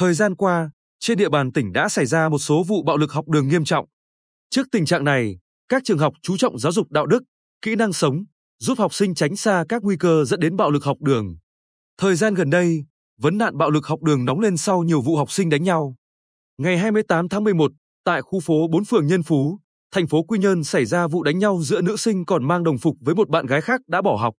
Thời gian qua, trên địa bàn tỉnh đã xảy ra một số vụ bạo lực học đường nghiêm trọng. Trước tình trạng này, các trường học chú trọng giáo dục đạo đức, kỹ năng sống, giúp học sinh tránh xa các nguy cơ dẫn đến bạo lực học đường. Thời gian gần đây, vấn nạn bạo lực học đường nóng lên sau nhiều vụ học sinh đánh nhau. Ngày 28 tháng 11, tại khu phố 4 phường Nhân Phú, thành phố Quy Nhơn xảy ra vụ đánh nhau giữa nữ sinh còn mang đồng phục với một bạn gái khác đã bỏ học.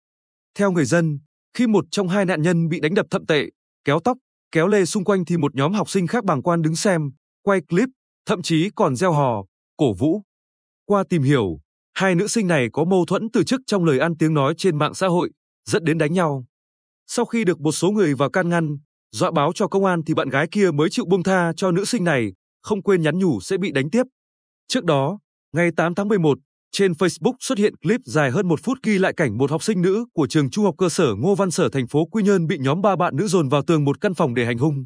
Theo người dân, khi một trong hai nạn nhân bị đánh đập thậm tệ, kéo tóc, kéo lê xung quanh thì một nhóm học sinh khác bàng quan đứng xem, quay clip, thậm chí còn gieo hò, cổ vũ. Qua tìm hiểu, hai nữ sinh này có mâu thuẫn từ trước trong lời ăn tiếng nói trên mạng xã hội, dẫn đến đánh nhau. Sau khi được một số người vào can ngăn, dọa báo cho công an thì bạn gái kia mới chịu buông tha cho nữ sinh này, không quên nhắn nhủ sẽ bị đánh tiếp. Trước đó, ngày 8 tháng 11, trên Facebook xuất hiện clip dài hơn một phút ghi lại cảnh một học sinh nữ của trường trung học cơ sở Ngô Văn Sở thành phố Quy Nhơn bị nhóm ba bạn nữ dồn vào tường một căn phòng để hành hung.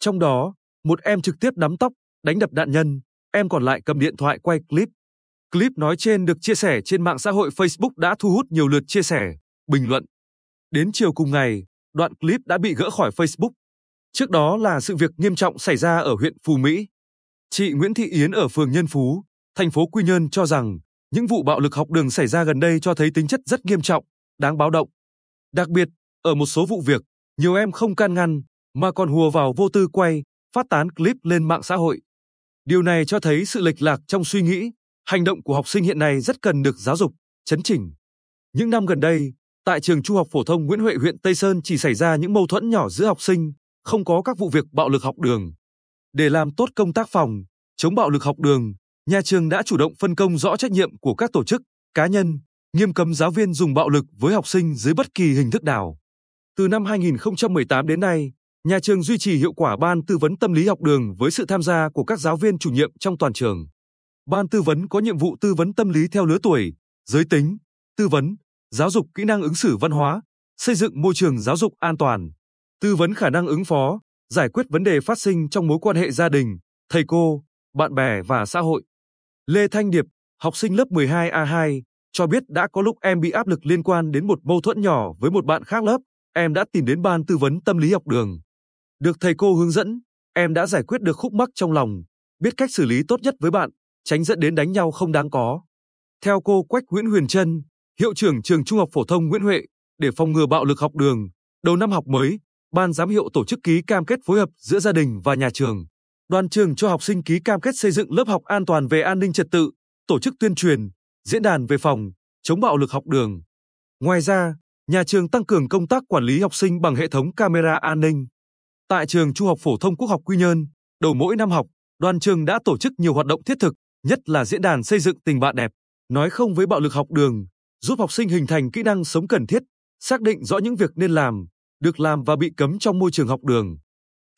Trong đó, một em trực tiếp nắm tóc, đánh đập nạn nhân, em còn lại cầm điện thoại quay clip. Clip nói trên được chia sẻ trên mạng xã hội Facebook đã thu hút nhiều lượt chia sẻ, bình luận. Đến chiều cùng ngày, đoạn clip đã bị gỡ khỏi Facebook. Trước đó là sự việc nghiêm trọng xảy ra ở huyện Phú Mỹ. Chị Nguyễn Thị Yến ở phường Nhân Phú, thành phố Quy Nhơn cho rằng những vụ bạo lực học đường xảy ra gần đây cho thấy tính chất rất nghiêm trọng, đáng báo động. Đặc biệt, ở một số vụ việc, nhiều em không can ngăn mà còn hùa vào vô tư quay, phát tán clip lên mạng xã hội. Điều này cho thấy sự lệch lạc trong suy nghĩ, hành động của học sinh hiện nay rất cần được giáo dục, chấn chỉnh. Những năm gần đây, tại trường Trung học phổ thông Nguyễn Huệ huyện Tây Sơn chỉ xảy ra những mâu thuẫn nhỏ giữa học sinh, không có các vụ việc bạo lực học đường. Để làm tốt công tác phòng, chống bạo lực học đường, nhà trường đã chủ động phân công rõ trách nhiệm của các tổ chức, cá nhân, nghiêm cấm giáo viên dùng bạo lực với học sinh dưới bất kỳ hình thức nào. Từ năm 2018 đến nay, nhà trường duy trì hiệu quả ban tư vấn tâm lý học đường với sự tham gia của các giáo viên chủ nhiệm trong toàn trường. Ban tư vấn có nhiệm vụ tư vấn tâm lý theo lứa tuổi, giới tính, tư vấn, giáo dục kỹ năng ứng xử văn hóa, xây dựng môi trường giáo dục an toàn, tư vấn khả năng ứng phó, giải quyết vấn đề phát sinh trong mối quan hệ gia đình, thầy cô, bạn bè và xã hội. Lê Thanh Điệp, học sinh lớp 12A2, cho biết đã có lúc em bị áp lực liên quan đến một mâu thuẫn nhỏ với một bạn khác lớp, em đã tìm đến ban tư vấn tâm lý học đường. Được thầy cô hướng dẫn, em đã giải quyết được khúc mắc trong lòng, biết cách xử lý tốt nhất với bạn, tránh dẫn đến đánh nhau không đáng có. Theo cô Quách Nguyễn Huyền Trân, hiệu trưởng trường Trung học phổ thông Nguyễn Huệ, để phòng ngừa bạo lực học đường, đầu năm học mới, ban giám hiệu tổ chức ký cam kết phối hợp giữa gia đình và nhà trường. Đoàn trường cho học sinh ký cam kết xây dựng lớp học an toàn về an ninh trật tự, tổ chức tuyên truyền, diễn đàn về phòng, chống bạo lực học đường. Ngoài ra, nhà trường tăng cường công tác quản lý học sinh bằng hệ thống camera an ninh. Tại trường Trung học phổ thông Quốc học Quy Nhơn, đầu mỗi năm học, đoàn trường đã tổ chức nhiều hoạt động thiết thực, nhất là diễn đàn xây dựng tình bạn đẹp, nói không với bạo lực học đường, giúp học sinh hình thành kỹ năng sống cần thiết, xác định rõ những việc nên làm, được làm và bị cấm trong môi trường học đường.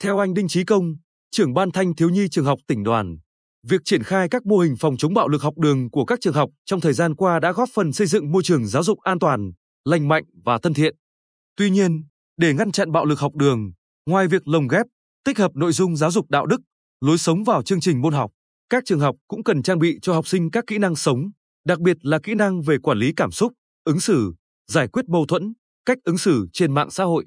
Theo anh Đinh Trí Công, trưởng ban thanh thiếu nhi trường học tỉnh đoàn, việc triển khai các mô hình phòng chống bạo lực học đường của các trường học trong thời gian qua đã góp phần xây dựng môi trường giáo dục an toàn, lành mạnh và thân thiện. Tuy nhiên, để ngăn chặn bạo lực học đường, ngoài việc lồng ghép, tích hợp nội dung giáo dục đạo đức, lối sống vào chương trình môn học, các trường học cũng cần trang bị cho học sinh các kỹ năng sống, đặc biệt là kỹ năng về quản lý cảm xúc, ứng xử, giải quyết mâu thuẫn, cách ứng xử trên mạng xã hội.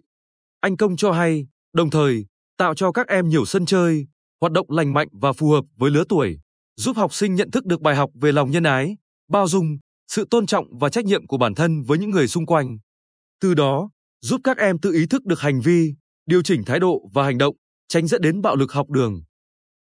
Anh Công cho hay, đồng thời, tạo cho các em nhiều sân chơi, hoạt động lành mạnh và phù hợp với lứa tuổi, giúp học sinh nhận thức được bài học về lòng nhân ái, bao dung, sự tôn trọng và trách nhiệm của bản thân với những người xung quanh. Từ đó, giúp các em tự ý thức được hành vi, điều chỉnh thái độ và hành động, tránh dẫn đến bạo lực học đường.